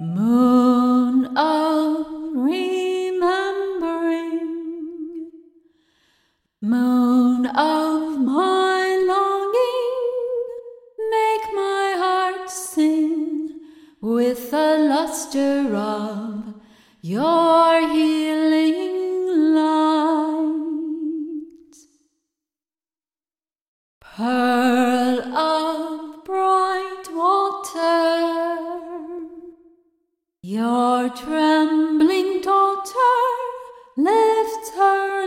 Moon of remembering, moon of my longing, make my heart sing with the luster of your healing light. Her trembling daughter lifts her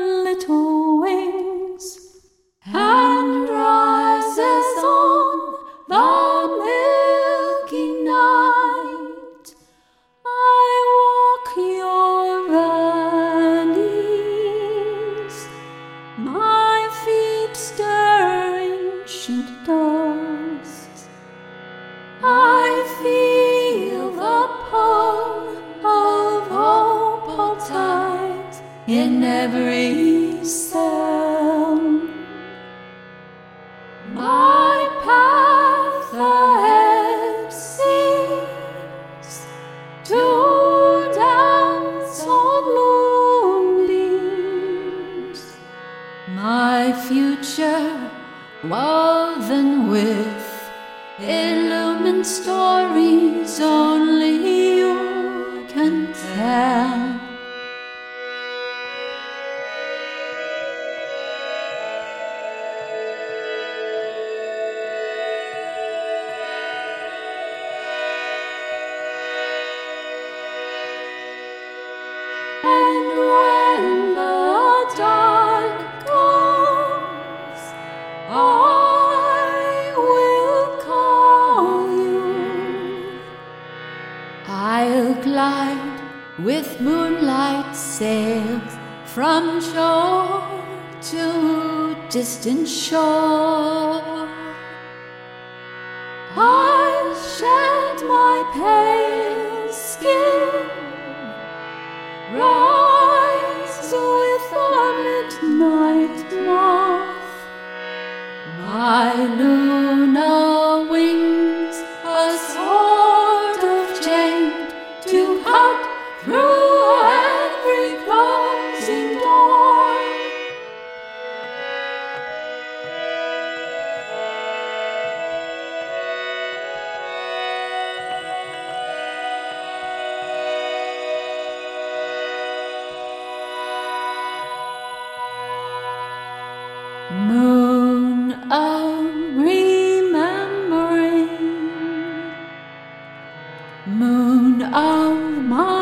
in every cell. My path ahead seems to dance on moonbeams. My future woven with illumined stories only I'll glide with moonlight sails from shore to distant shore. I'll shed my pale skin Rise with the midnight moth. My Luna Moon of remembering, moon of my.